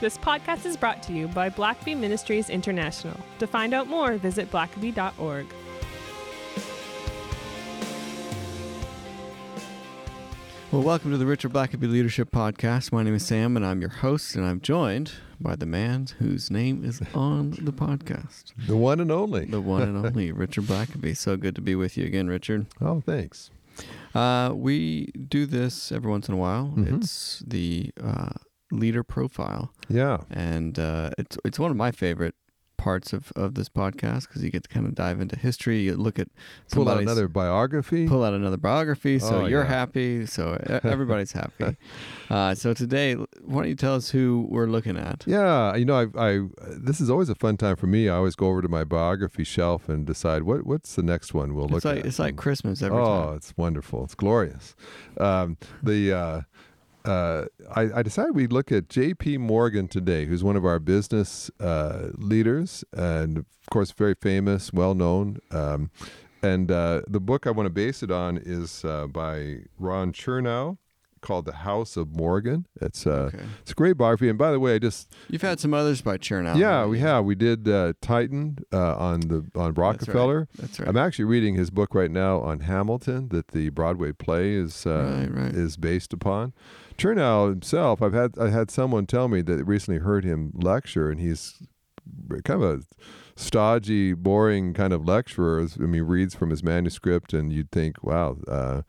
This podcast is brought to you by Blackaby Ministries International. To find out more, visit blackaby.org. Well, welcome to the Richard Blackaby Leadership Podcast. My name is Sam, and I'm your host, and I'm joined by the man whose name is on the podcast, The one and only. the one and only Richard Blackaby. So good to be with you again, Richard. Oh, thanks. Uh, we do this every once in a while. Mhm. It's the uh, leader profile, Yeah. and uh, it's it's one of my favorite parts of, of this podcast because you get to kind of dive into history. You look at Pull out another biography. pull out another biography. So Oh, you're yeah. happy. So everybody's happy. Uh, so today, why don't you tell us who we're looking at? yeah, you know, I, I this is always a fun time for me. I always go over to my biography shelf and decide what what's the next one we'll look It's like at. it's like Christmas every oh, time. it's wonderful. It's glorious. Um, the uh, uh, I, I decided we'd look at J.P. Morgan today, who's one of our business uh, leaders and, of course, very famous, well known. Um, and uh, the book I want to base it on is uh, by Ron Chernow called The House of Morgan. It's uh, Okay. it's a great biography. And by the way, I just You've had some others by Chernow. yeah, we have we did uh, Titan uh, on the on Rockefeller. That's right. I'm actually reading his book right now on Hamilton that the Broadway play is uh, Right, right. is based upon. Chernow himself, I've had I had someone tell me that recently heard him lecture, and he's kind of a stodgy, boring kind of lecturer. I mean, he reads from his manuscript, and you'd think, wow. Uh,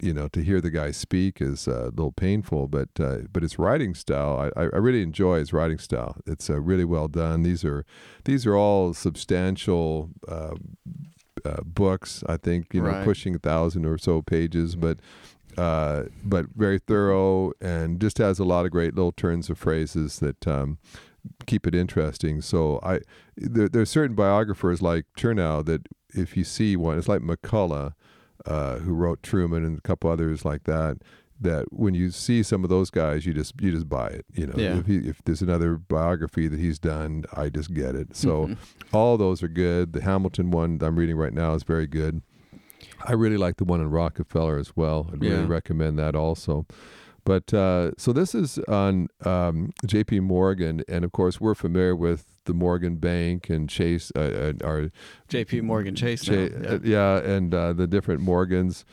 you know, to hear the guy speak is uh, a little painful, but uh, but his writing style, I, I really enjoy his writing style. It's uh, really well done. These are these are all substantial uh, uh, books. I think you know, Right. pushing a thousand or so pages, but uh, but very thorough and just has a lot of great little turns of phrases that um, keep it interesting. So I there, there's certain biographers like Chernow that if you see one, it's like McCullough, uh, who wrote Truman and a couple others like that. That when you see some of those guys, you just you just buy it. You know, Yeah. if, he, if there's another biography that he's done, I just get it. So Mhm. all those are good. The Hamilton one that I'm reading right now is very good. I really like the one in Rockefeller as well. I'd Yeah. really recommend that also. But uh, so this is on um, J.P. Morgan, and of course we're familiar with the Morgan Bank and Chase, uh, uh, our J.P. Morgan Chase. J- uh, yeah, and uh, the different Morgans.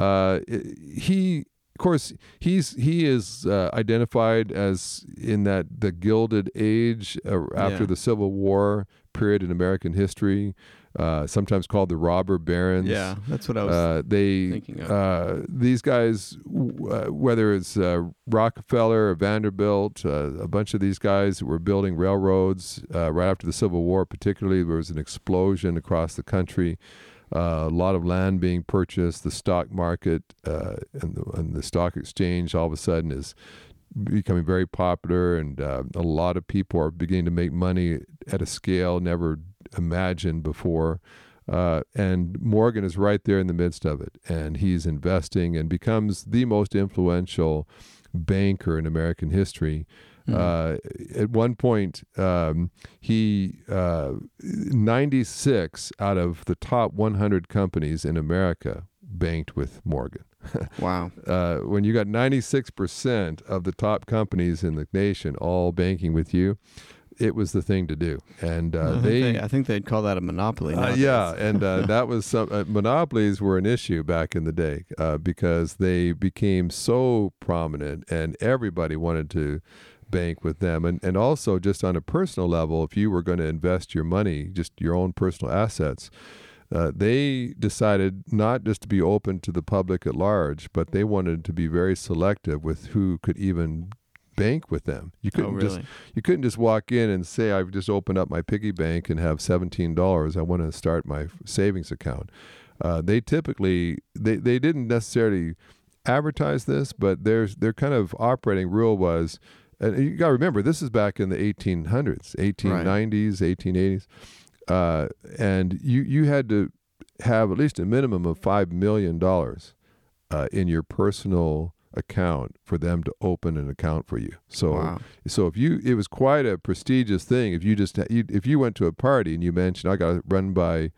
Uh, he, of course, he's he is uh, identified as in that the Gilded Age uh, after Yeah. the Civil War period in American history, uh, sometimes called the robber barons. yeah, that's what I was Uh, they thinking of. uh, these guys, w- uh, whether it's uh, Rockefeller or Vanderbilt, uh, a bunch of these guys that were building railroads uh, right after the Civil War, particularly, there was an explosion across the country. Uh, a lot of land being purchased. The stock market uh, and, the, and the stock exchange all of a sudden is becoming very popular, and uh, a lot of people are beginning to make money at a scale never imagined before. Uh, and Morgan is right there in the midst of it, and he's investing and becomes the most influential banker in American history. Mhm. Uh, at one point, um, he uh, 96 out of the top 100 companies in America banked with Morgan. wow. Uh, when you got 96% of the top companies in the nation all banking with you, it was the thing to do. And uh, think they, they, I think they'd call that a monopoly. uh, yeah, and uh, that was some uh, monopolies were an issue back in the day uh, because they became so prominent, and everybody wanted to bank with them. And and also just on a personal level, if you were going to invest your money, just your own personal assets. Uh, they decided not just to be open to the public at large, but they wanted to be very selective with who could even bank with them. You Oh, couldn't just really? you couldn't just walk in and say, I've just opened up my piggy bank and have $17. I want to start my savings account. Uh, they typically, they, they didn't necessarily advertise this, but there's their kind of operating rule was, and you got to remember, this is back in the 1800s, 1890s, 1880s. Uh, and you, you had to have at least a minimum of $5 million uh, in your personal account for them to open an account for you. So Wow. so if you, it was quite a prestigious thing. If you just, you, if you went to a party and you mentioned, I got to run by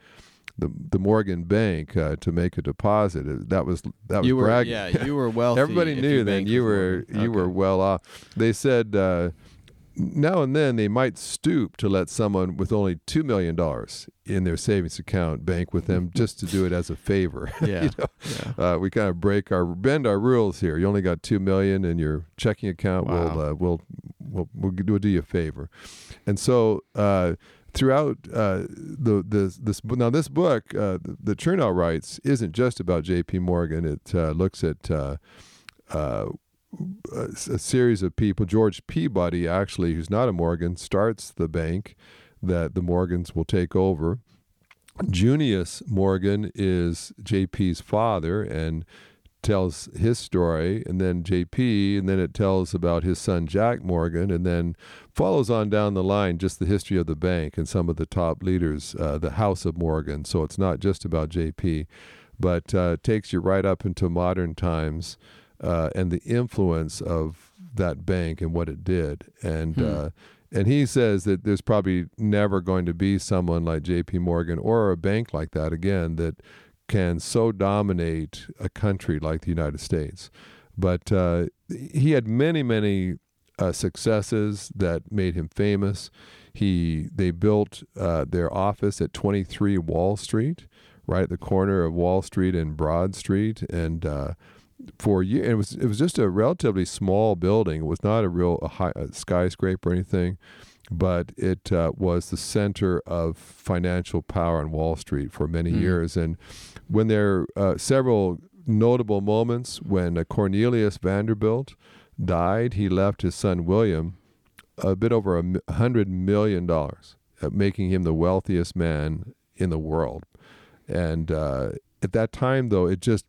the the Morgan Bank uh, to make a deposit, that was that was you were bragging. yeah, you were wealthy. Everybody knew then you were Morgan. you were well off. They said uh, now and then they might stoop to let someone with only two million dollars in their savings account bank with them just to do it as a favor. Yeah. you know? Yeah. uh, we kind of break our bend our rules here. You only got two million in your checking account. Wow. We'll, uh, we'll we'll we'll do, we'll do you a favor. And so uh, throughout uh, the this this now this book, uh, the, the Chernow writes, isn't just about J.P. Morgan. It uh, looks at uh, uh, a, a series of people. George Peabody, actually, who's not a Morgan, starts the bank that the Morgans will take over. Junius Morgan is JP's father and tells his story, and then JP, and then it tells about his son Jack Morgan, and then follows on down the line just the history of the bank and some of the top leaders, uh, the House of Morgan. So it's not just about JP, but uh, takes you right up into modern times uh, and the influence of that bank and what it did. And Hmm. uh, and he says that there's probably never going to be someone like J.P. Morgan or a bank like that again that can so dominate a country like the United States. But uh, he had many, many uh, successes that made him famous. He they built uh, their office at 23 Wall Street, right at the corner of Wall Street and Broad Street, and for years it was it was just a relatively small building. It was not a real a high a skyscraper or anything, but it uh, was the center of financial power on Wall Street for many Hmm. years. And when there are uh, several notable moments when uh, Cornelius Vanderbilt died, he left his son William a bit over a hundred million dollars, uh, making him the wealthiest man in the world. And uh, at that time, though, it just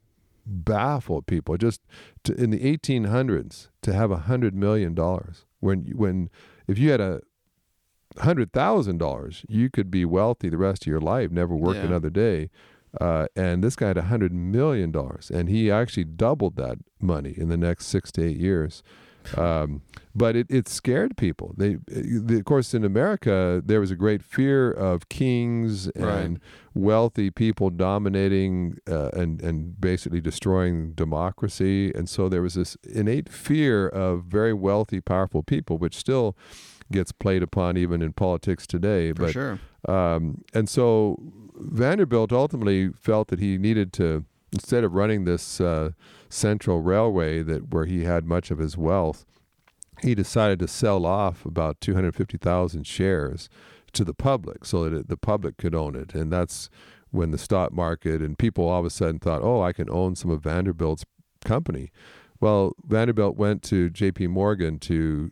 baffled people. Just to, in the 1800s, to have a hundred million dollars, when when if you had a hundred thousand dollars, you could be wealthy the rest of your life, never work Yeah. another day. Uh, and this guy had a hundred million dollars, and he actually doubled that money in the next six to eight years. Um, but it, it scared people. They, the, of course, in America, there was a great fear of kings and Right. wealthy people dominating uh, and and basically destroying democracy. And so there was this innate fear of very wealthy, powerful people, which still gets played upon even in politics today. For but sure. um, and so Vanderbilt ultimately felt that he needed to, instead of running this uh, central railway that where he had much of his wealth, he decided to sell off about 250,000 shares to the public so that it, the public could own it. And that's when the stock market and people all of a sudden thought, oh, I can own some of Vanderbilt's company. Well, Vanderbilt went to J.P. Morgan to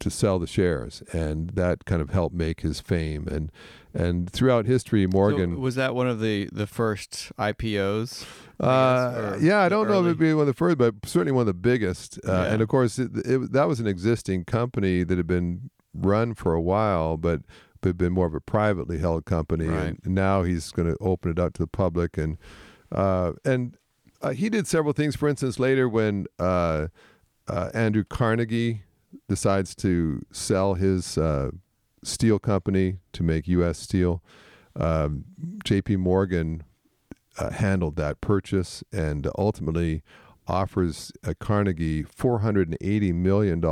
to sell the shares, and that kind of helped make his fame. And and throughout history, Morgan. So was that one of the the first IPOs? Uh, yeah, I don't know if it'd be one of the first, but certainly one of the biggest. Uh, Yeah. And of course, it, it, that was an existing company that had been run for a while, but had been more of a privately held company. Right. And now he's going to open it up to the public, and uh, and uh, he did several things. For instance, later when uh, uh, Andrew Carnegie decides to sell his uh, steel company to make U.S. steel, um, J.P. Morgan uh, handled that purchase and ultimately offers uh, Carnegie $480 million,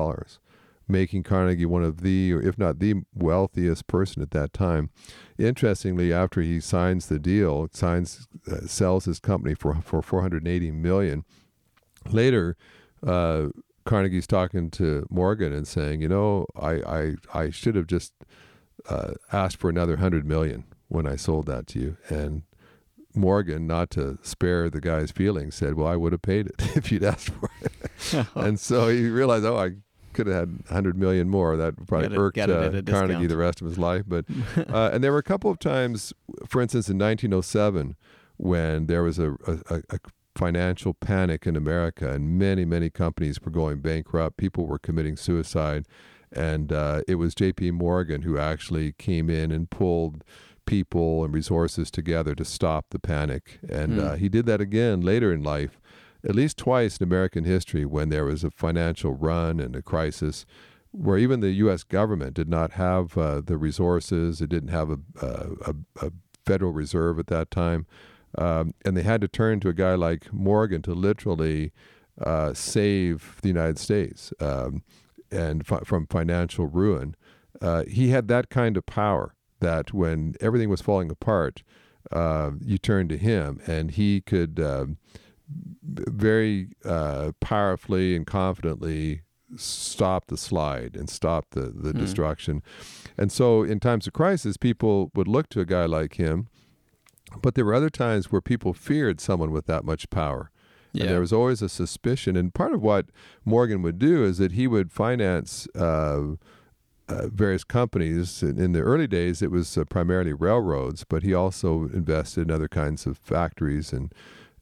making Carnegie one of the, if not the wealthiest person at that time. Interestingly, after he signs the deal, signs, uh, sells his company for, for 480 million. Later, uh, Carnegie's talking to Morgan and saying, you know, I, I, I should have just uh, asked for another hundred million when I sold that to you. And Morgan, not to spare the guy's feelings, said, "Well, I would have paid it if you'd asked for it." and so he realized, "Oh, I could have had a hundred million more." That probably it- irked uh, Carnegie discount. the rest of his life. But uh, and there were a couple of times, for instance, in 1907, when there was a, a, a a financial panic in America, and many many companies were going bankrupt. People were committing suicide, and uh, it was J.P. Morgan who actually came in and pulled people and resources together to stop the panic. And Hmm. uh, he did that again later in life, at least twice in American history when there was a financial run and a crisis where even the U.S. government did not have uh, the resources. It didn't have a, a, a, a Federal Reserve at that time. Um, and they had to turn to a guy like Morgan to literally uh, save the United States. Um, and fi- from financial ruin. Uh, he had that kind of power that when everything was falling apart, uh, you turned to him, and he could um, very uh, powerfully and confidently stop the slide and stop the, the Hmm. destruction. And so, in times of crisis, people would look to a guy like him. But there were other times where people feared someone with that much power. Yeah. And there was always a suspicion. And part of what Morgan would do is that he would finance uh, uh, various companies. In, in the early days, it was uh, primarily railroads, but he also invested in other kinds of factories and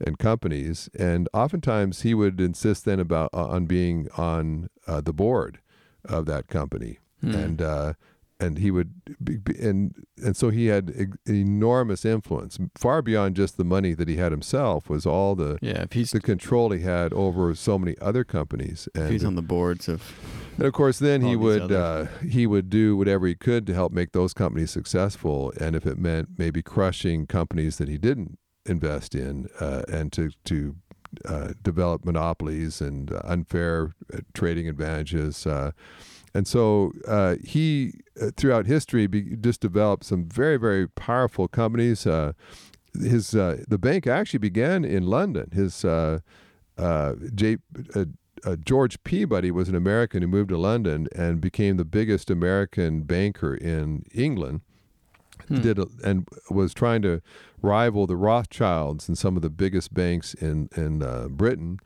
and companies. And oftentimes, he would insist then about uh, on being on uh, the board of that company, Hmm. and uh, and he would be, and and so he had e- enormous influence, far beyond just the money that he had himself. Was all the yeah, if he's the control he had over so many other companies, and he's on the boards of and of course, then he would uh, he would do whatever he could to help make those companies successful, and if it meant maybe crushing companies that he didn't invest in, uh, and to to uh, develop monopolies and uh, unfair uh, trading advantages. And so uh, he, uh, throughout history, be, just developed some very, very powerful companies. Uh, his uh, the bank actually began in London. His uh, uh, J, uh, uh, George Peabody was an American who moved to London and became the biggest American banker in England. Hmm. Did a, and was trying to rival the Rothschilds and some of the biggest banks in in uh, Britain.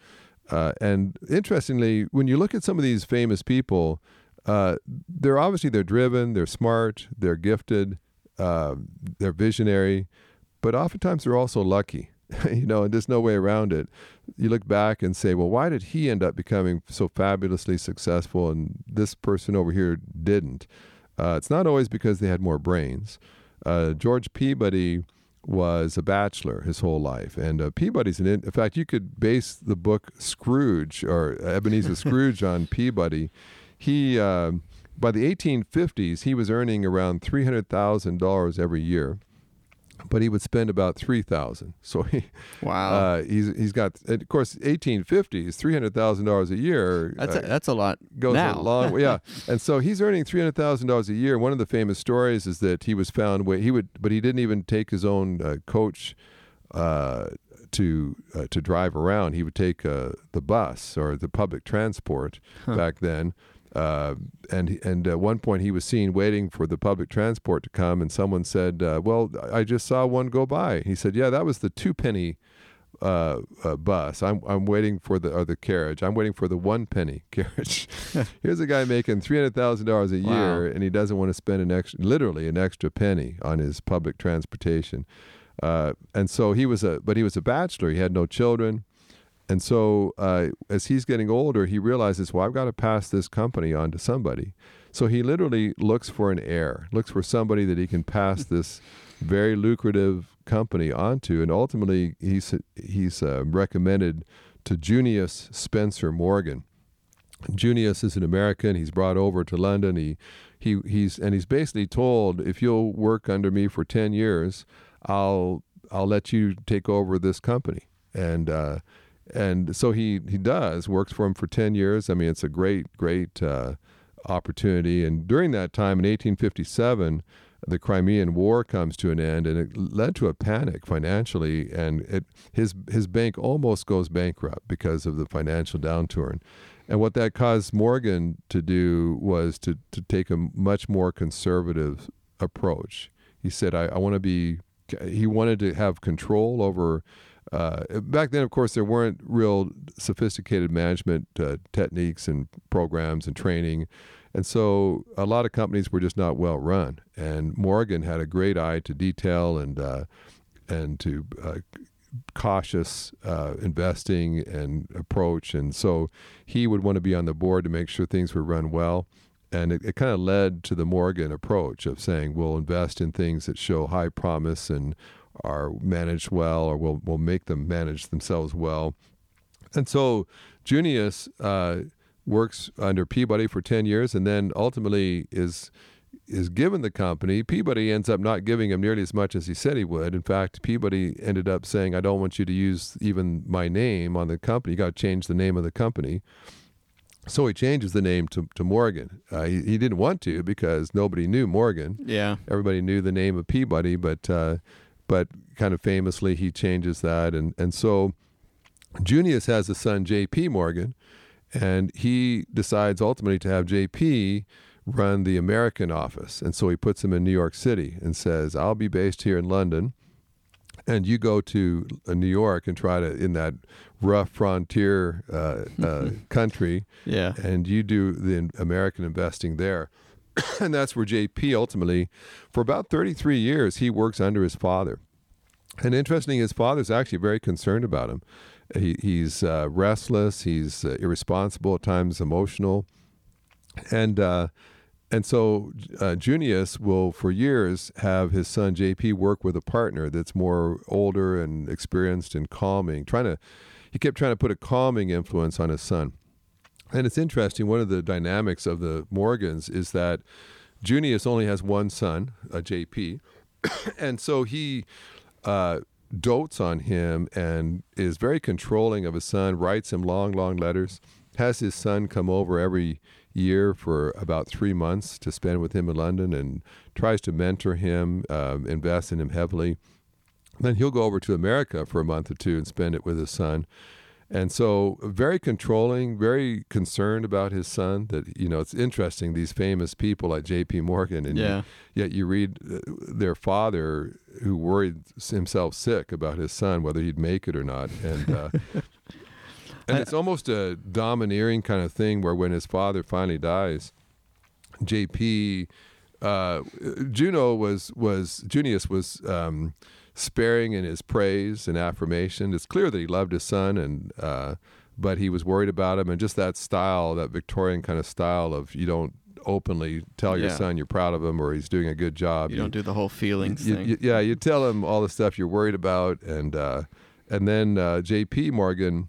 Uh, and interestingly, when you look at some of these famous people, uh, they're obviously they're driven, they're smart, they're gifted, uh, they're visionary, but oftentimes they're also lucky. you know, and there's no way around it. You look back and say, well, why did he end up becoming so fabulously successful and this person over here didn't? Uh, it's not always because they had more brains. Uh, George Peabody was a bachelor his whole life, and uh, Peabody's an. In, in fact, you could base the book Scrooge or Ebenezer Scrooge on Peabody. He uh, by the 1850s he was earning around three hundred thousand dollars every year, but he would spend about three thousand. So he wow. uh, he's he's got and of course 1850s three hundred thousand dollars a year. that's uh, a, that's a lot goes now. a long way. Yeah, and so he's earning three hundred thousand dollars a year. One of the famous stories is that he was found. wa- He would, but he didn't even take his own uh, coach uh, to uh, to drive around. He would take uh, the bus or the public transport Huh. back then. Uh, and and at one point he was seen waiting for the public transport to come, and someone said, uh, "Well, I just saw one go by." He said, "Yeah, that was the two penny uh, uh, bus. I'm I'm waiting for the or the carriage. I'm waiting for the one penny carriage. Here's a guy making three hundred thousand dollars a Wow. year, and he doesn't want to spend an extra, literally an extra penny on his public transportation. Uh, and so he was a, but he was a bachelor. He had no children. And so, uh, as he's getting older, he realizes, well, I've got to pass this company on to somebody. So he literally looks for an heir, looks for somebody that he can pass this very lucrative company onto, and ultimately he's he's uh, recommended to Junius Spencer Morgan. Junius is an American. He's brought over to London. He he he's and he's basically told, if you'll work under me for ten years, I'll I'll let you take over this company. And uh, and so he he does works for him for 10 years. I mean it's a great great uh, opportunity. And during that time in 1857 the crimean war comes to an end and it led to a panic financially. And it his his bank almost goes bankrupt because of the financial downturn and what that caused morgan to do was to to take a much more conservative approach. He said i, I want to be he wanted to have control over uh, back then, of course, there weren't real sophisticated management uh, techniques and programs and training. And so a lot of companies were just not well run. And Morgan had a great eye to detail and, uh, and to uh, cautious uh, investing and approach. And so he would want to be on the board to make sure things were run well. And it, it kind of led to the Morgan approach of saying we'll invest in things that show high promise and are managed well, or we'll we'll make them manage themselves well. And so Junius uh, works under Peabody for ten years, and then ultimately is is given the company. Peabody ends up not giving him nearly as much as he said he would. In fact, Peabody ended up saying, "I don't want you to use even my name on the company. You got to change the name of the company." So he changes the name to, to Morgan. Uh, he, he didn't want to because nobody knew Morgan. Yeah. Everybody knew the name of Peabody, but uh, but kind of famously he changes that, and and so Junius has a son J.P. Morgan, and he decides ultimately to have J.P. run the American office, and so he puts him in New York City and says, "I'll be based here in London." and you go to uh, New York and try to in that rough frontier uh, uh, country, Yeah. and you do the American investing there, and that's where JP ultimately, for about 33 years, he works under his father. And interesting, his father's actually very concerned about him. He, he's uh, restless, he's uh, irresponsible at times, emotional, and uh, and so uh, Junius will, for years, have his son JP work with a partner that's more older and experienced and calming, trying to. He kept trying to put a calming influence on his son. And it's interesting. One of the dynamics of the Morgans is that Junius only has one son, a JP, and so he uh, dotes on him and is very controlling of his son. Writes him long, long letters. Has his son come over every year for about three months to spend with him in London, and tries to mentor him, um, invest in him heavily. Then he'll go over to America for a month or two and spend it with his son. And so, very controlling, very concerned about his son. That you know, it's interesting. These famous people like J.P. Morgan, and Yeah. you, yet you read uh, their father who worried himself sick about his son whether he'd make it or not, and uh, and it's almost a domineering kind of thing where when his father finally dies, J.P. Uh, Juno was was Junius was um, sparing in his praise and affirmation. It's clear that he loved his son, and uh, but he was worried about him, and just that style, that Victorian kind of style of you don't openly tell your Yeah. son you're proud of him or he's doing a good job. You don't do the whole feelings You- thing. you- yeah, you tell him all the stuff you're worried about, and uh, and then uh, J.P. Morgan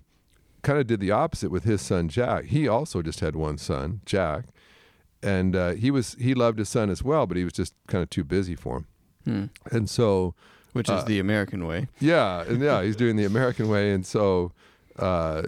kind of did the opposite with his son Jack. He also just had one son, Jack, and uh, he was he loved his son as well, but he was just kind of too busy for him. Hmm. And so, Which is uh, the American way. yeah, and yeah, he's doing the American way, and so, uh,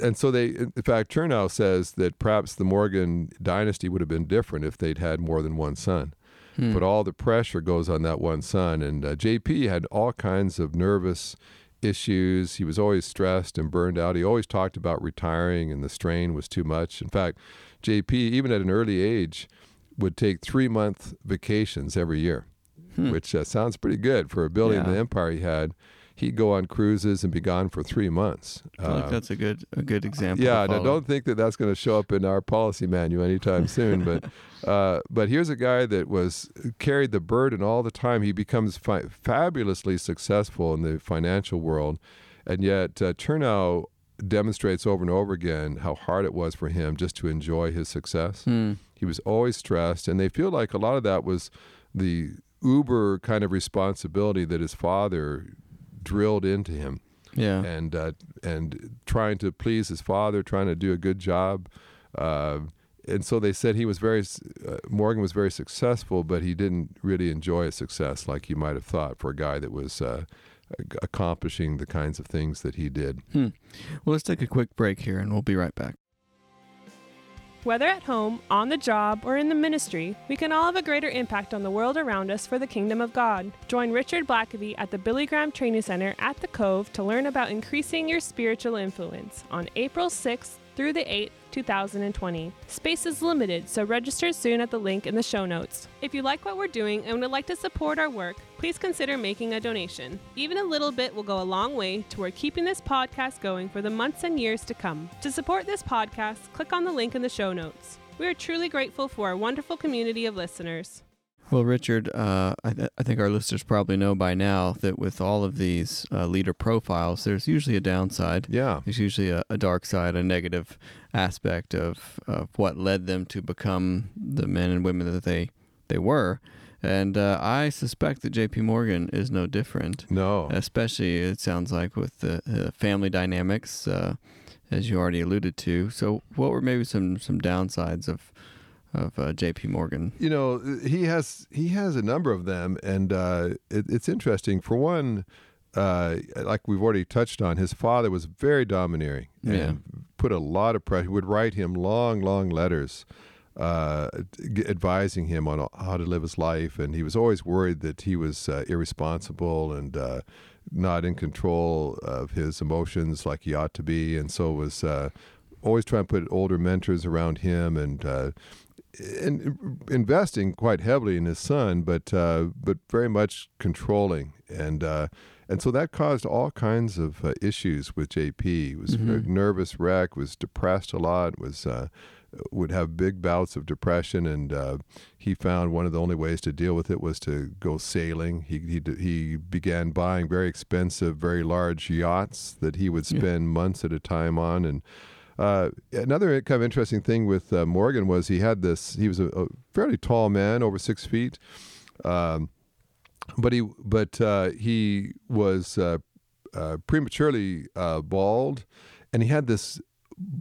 and so they, in fact, Chernow says that perhaps the Morgan dynasty would have been different if they'd had more than one son. Hmm. But all the pressure goes on that one son, and uh, JP had all kinds of nervous issues. He was always stressed and burned out. He always talked about retiring, and the strain was too much. In fact, JP, even at an early age, would take three month vacations every year Hmm. which uh, sounds pretty good for a building Yeah. the empire he had. He'd go on cruises and be gone for three months. I feel like Uh, that's a good a good example. yeah, now don't think that that's going to show up in our policy manual anytime soon. But uh, but here's a guy that was carried the burden all the time. He becomes fi- fabulously successful in the financial world, and yet uh, Chernow demonstrates over and over again how hard it was for him just to enjoy his success. Hmm. He was always stressed, and they feel like a lot of that was the uber kind of responsibility that his father drilled into him, Yeah. and uh, and trying to please his father, trying to do a good job. Uh, and so they said he was very uh, Morgan was very successful, but he didn't really enjoy his success like you might have thought for a guy that was uh, accomplishing the kinds of things that he did. Hmm. Well, let's take a quick break here, and we'll be right back. Whether at home, on the job, or in the ministry, we can all have a greater impact on the world around us for the kingdom of God. Join Richard Blackaby at the Billy Graham Training Center at the Cove to learn about increasing your spiritual influence on April 6th through the 8th, 2020. Space is limited, so register soon at the link in the show notes. If you like what we're doing and would like to support our work, please consider making a donation. Even a little bit will go a long way toward keeping this podcast going for the months and years to come. To support this podcast, click on the link in the show notes. We are truly grateful for our wonderful community of listeners. Well, Richard, uh, I, th- I think our listeners probably know by now that with all of these uh, leader profiles, there's usually a downside. Yeah, There's usually a, a dark side, a negative aspect of, of what led them to become the men and women that they, they were. And uh, I suspect that J.P. Morgan is no different, no, especially, it sounds like, with the uh, family dynamics, uh, as you already alluded to. So, what were maybe some, some downsides of, of uh, J.P. Morgan? you know he has he has a number of them and uh, it, it's interesting for one uh, like we've already touched on, his father was very domineering and Yeah. put a lot of pressure. He would write him long, long letters uh, advising him on how to live his life, and he was always worried that he was uh, irresponsible and uh, not in control of his emotions like he ought to be, and so was uh, always trying to put older mentors around him and. Uh, and investing quite heavily in his son, but uh, but very much controlling, and uh, and so that caused all kinds of uh, issues with JP. He was a Mhm. nervous wreck, was depressed a lot, was uh, would have big bouts of depression, and uh, he found one of the only ways to deal with it was to go sailing. He he he began buying very expensive, very large yachts that he would Yeah. spend months at a time on, and. Uh, another kind of interesting thing with uh, Morgan was he had this. He was a, a fairly tall man, over six feet, um, but he but uh, he was uh, uh, prematurely uh, bald, and he had this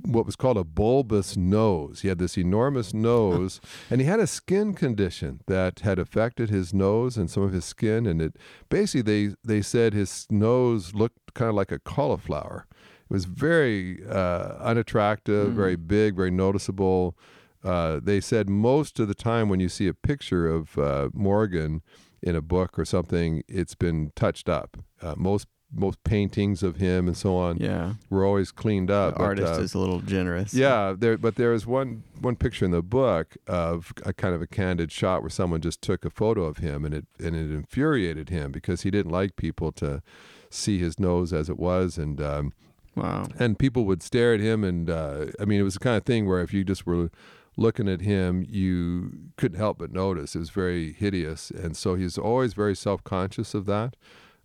what was called a bulbous nose. He had this enormous nose, and he had a skin condition that had affected his nose and some of his skin. And it basically they they said his nose looked kind of like a cauliflower. It was very uh, unattractive, Mm. very big, very noticeable. Uh, they said most of the time when you see a picture of uh, Morgan in a book or something, it's been touched up. Uh, most most paintings of him and so on Yeah. were always cleaned The up. but, artist uh, is a little generous. yeah, there. But there is one one picture in the book of a kind of a candid shot where someone just took a photo of him, and it and it infuriated him because he didn't like people to see his nose as it was, and um, Wow. and people would stare at him, and uh, I mean, it was the kind of thing where if you just were looking at him, you couldn't help but notice it was very hideous, and so he's always very self conscious of that.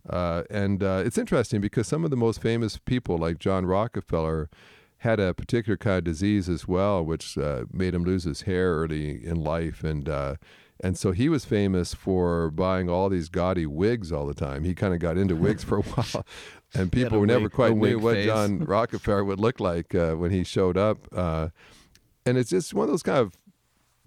Uh, and uh, it's interesting because some of the most famous people, like John Rockefeller, had a particular kind of disease as well, which uh, made him lose his hair early in life, and uh, and so he was famous for buying all these gaudy wigs all the time. He kind of got into wigs for a while, and people were never wig- quite knew what phase. John Rockefeller would look like uh, when he showed up. Uh, and it's just one of those kind of,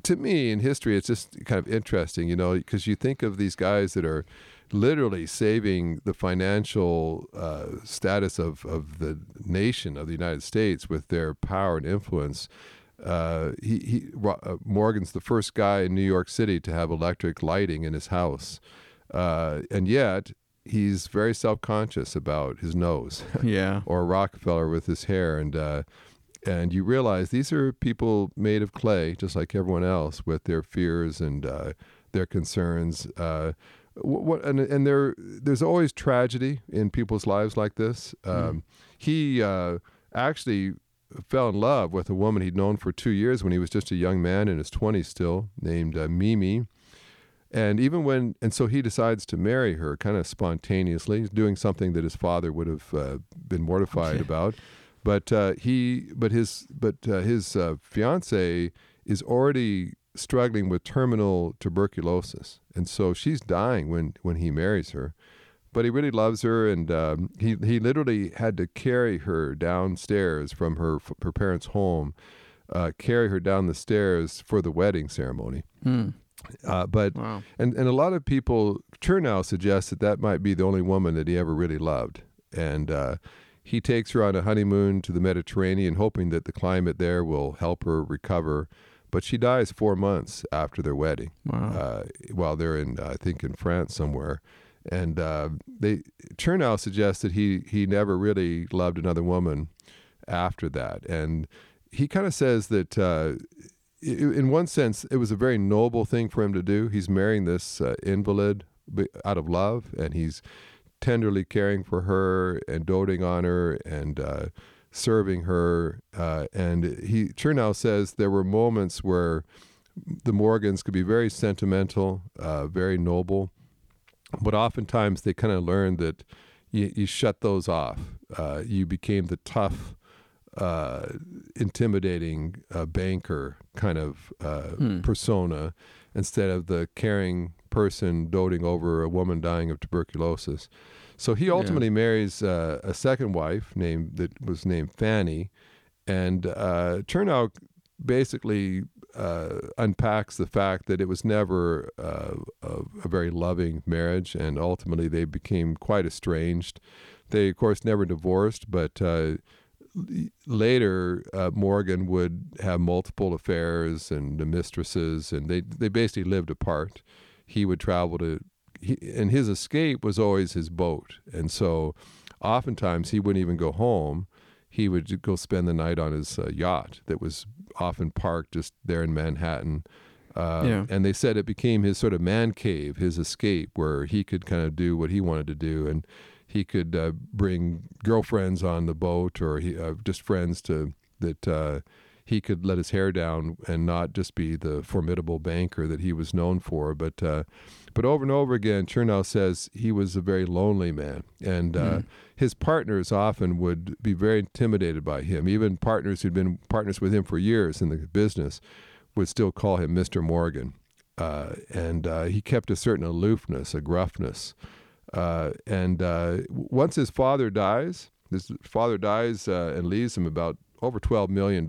to me, in history, it's just kind of interesting, you know, because you think of these guys that are literally saving the financial uh, status of, of the nation of the United States with their power and influence. Uh, he, he uh, Morgan's the first guy in New York City to have electric lighting in his house, uh, and yet he's very self-conscious about his nose Yeah. or Rockefeller with his hair, and uh, and you realize these are people made of clay, just like everyone else, with their fears and uh, their concerns. What, and and there there's always tragedy in people's lives like this. Um, He uh, actually fell in love with a woman he'd known for two years when he was just a young man in his 20s still, named uh, Mimi. And even when, and so he decides to marry her kind of spontaneously, He's doing something that his father would have uh, been mortified Yeah. about. But uh, he, but his, but uh, his uh, fiance is already struggling with terminal tuberculosis, and so she's dying when when he marries her. But he really loves her, and um, he he literally had to carry her downstairs from her her parents' home, uh, carry her down the stairs for the wedding ceremony. Hmm. Uh, but Wow. and and a lot of people Chernow suggests that that might be the only woman that he ever really loved, and uh, he takes her on a honeymoon to the Mediterranean, hoping that the climate there will help her recover. But she dies four months after their wedding, Wow. uh, while they're in I think in France somewhere. And uh, they Chernow suggests that he he never really loved another woman after that, and he kind of says that uh, in one sense, it was a very noble thing for him to do. He's marrying this uh, invalid out of love, and he's tenderly caring for her and doting on her and uh, serving her. Uh, and he Chernow says there were moments where the Morgans could be very sentimental, uh, very noble, but oftentimes they kind of learned that you, you shut those off. Uh, you became the tough uh, intimidating uh, banker kind of uh, Hmm. persona instead of the caring person doting over a woman dying of tuberculosis. So he Yeah. ultimately marries uh, a second wife named that was named Fanny, and uh, Chernow basically uh, unpacks the fact that it was never uh, a, a, very loving marriage, and ultimately they became quite estranged. They, of course, never divorced, but uh, later uh, Morgan would have multiple affairs and mistresses, and they they basically lived apart. He would travel to, he, and his escape was always his boat, and so oftentimes he wouldn't even go home. He would go spend the night on his uh, yacht that was often parked just there in Manhattan. Uh, yeah. And they said it became his sort of man cave, his escape, where he could kind of do what he wanted to do. And he could uh, bring girlfriends on the boat or he, uh, just friends to that uh, he could let his hair down and not just be the formidable banker that he was known for. But uh, but over and over again, Chernow says he was a very lonely man, and mm. his partners often would be very intimidated by him. Even partners who'd been partners with him for years in the business would still call him Mister Morgan. Uh, and he kept a certain aloofness, a gruffness, uh, and uh, once his father dies, his father dies uh, and leaves him about over $12 million.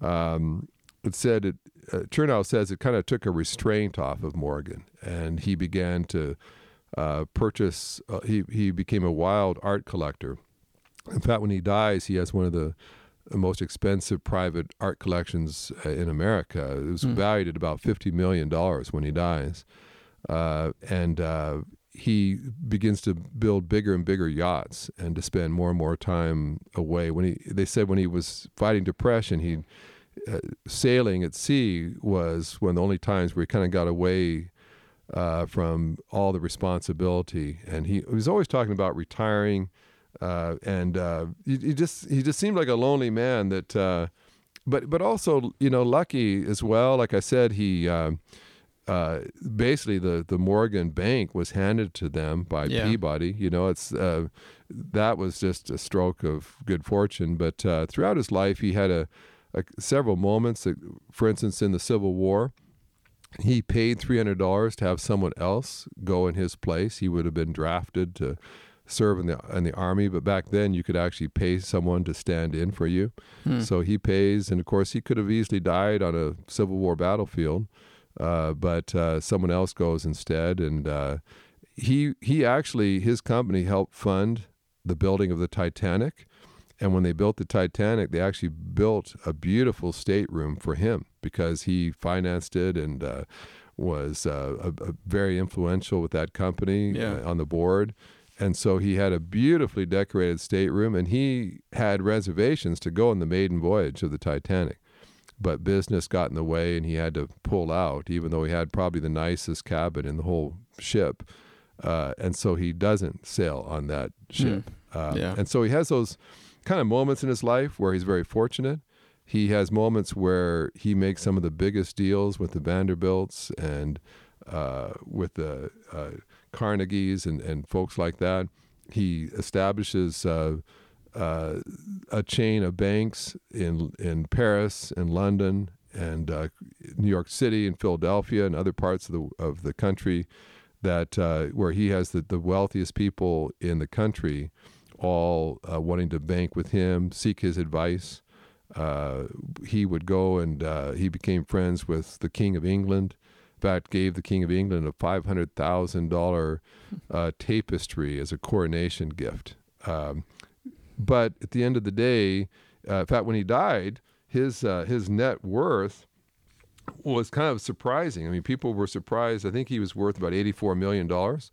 Um, it said, it, uh, Chernow says it kind of took a restraint off of Morgan, and he began to uh, purchase, uh, he, he became a wild art collector. In fact, when he dies, he has one of the most expensive private art collections in America. It was mm. valued at about $50 million when he dies. Uh, and uh, he begins to build bigger and bigger yachts and to spend more and more time away. When he, they said when he was fighting depression, he uh, sailing at sea was one of the only times where he kind of got away uh, from all the responsibility. And he, he, was always talking about retiring, uh, and uh, he, he, just he just seemed like a lonely man. That, uh, but but also you know lucky as well. Like I said, he um, uh, basically the the Morgan Bank was handed to them by yeah. Peabody. You know, it's uh, that was just a stroke of good fortune. But uh, throughout his life, he had a, a, several moments. That, for instance, in the Civil War, he paid three hundred dollars to have someone else go in his place. He would have been drafted to serve in the in the army, but back then you could actually pay someone to stand in for you. Hmm. So he pays, and of course he could have easily died on a Civil War battlefield. Uh, but uh, someone else goes instead. And uh, he he actually his company helped fund the building of the Titanic. And when they built the Titanic, they actually built a beautiful stateroom for him because he financed it and uh, was uh, a, a very influential with that company yeah. on the board. And so he had a beautifully decorated stateroom, and he had reservations to go on the maiden voyage of the Titanic but business got in the way and he had to pull out, even though he had probably the nicest cabin in the whole ship. Uh, and so he doesn't sail on that ship. Mm. Uh, yeah. And so he has those kind of moments in his life where he's very fortunate. He has moments where he makes some of the biggest deals with the Vanderbilts and uh, with the uh, Carnegies and, and folks like that. He establishes uh, a chain of banks in in Paris and London and uh, New York City and Philadelphia and other parts of the of the country that uh, where he has the, the wealthiest people in the country all uh, wanting to bank with him, seek his advice. Uh, he would go and uh, he became friends with the King of England. In fact, gave the King of England a five hundred thousand dollar tapestry as a coronation gift. Um, but at the end of the day, uh, in fact, when he died, his uh, his net worth was kind of surprising. I mean, people were surprised. I think he was worth about eighty-four million dollars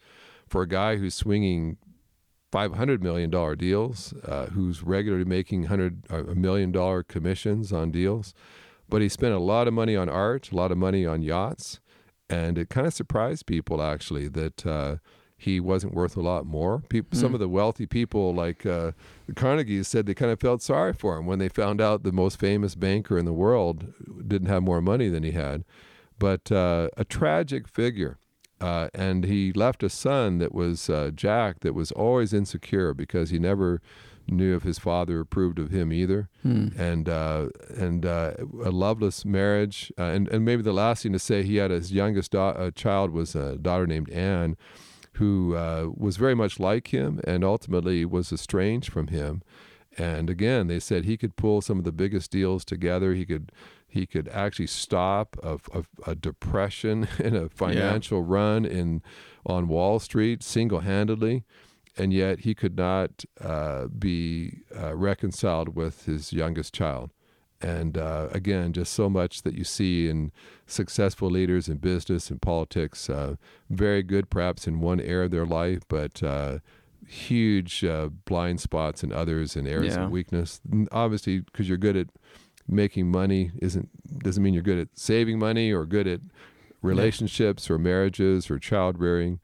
for a guy who's swinging five hundred million dollar deals, uh, who's regularly making hundred uh, a million dollar commissions on deals. But he spent a lot of money on art, a lot of money on yachts, and it kind of surprised people actually that uh, he wasn't worth a lot more. People, mm. Some of the wealthy people, like uh, the Carnegies, said they kind of felt sorry for him when they found out the most famous banker in the world didn't have more money than he had. But uh, a tragic figure. Uh, and he left a son that was uh, Jack that was always insecure because he never knew if his father approved of him either, hmm. and uh, and uh, a loveless marriage, uh, and and maybe the last thing to say, he had his youngest uh, child was a daughter named Anne, who uh, was very much like him and ultimately was estranged from him. And again, they said he could pull some of the biggest deals together. He could He could actually stop a, a, a depression and a financial yeah. run in on Wall Street single handedly and yet he could not uh, be uh, reconciled with his youngest child. And uh, again, just so much that you see in successful leaders in business and politics, uh, very good perhaps in one area of their life, but uh, huge uh, blind spots in others and areas yeah. of weakness. Obviously, because you're good at making money, isn't doesn't mean you're good at saving money or good at relationships yeah. or marriages or child rearing.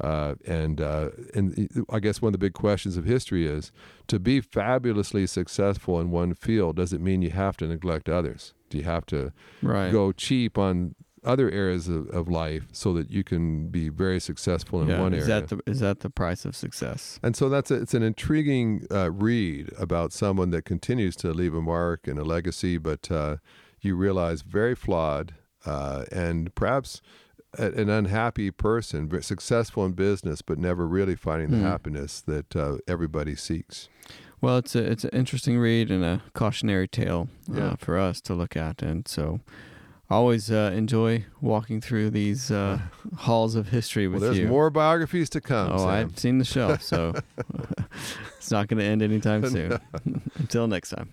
Uh, and uh, and I guess one of the big questions of history is to be fabulously successful in one field doesn't mean you have to neglect others. Do you have to right. go cheap on other areas of, of life so that you can be very successful in yeah, one is area? That the, is that the price of success? And so that's a, it's an intriguing uh, read about someone that continues to leave a mark and a legacy, but uh, you realize very flawed uh, and perhaps an unhappy person, successful in business, but never really finding the mm. happiness that uh, everybody seeks. Well, it's a it's an interesting read and a cautionary tale uh, yeah. for us to look at, and so always uh, enjoy walking through these uh, halls of history with well, there's you. There's more biographies to come. Oh, Sam. I've seen the show, so it's not going to end anytime soon. Until next time.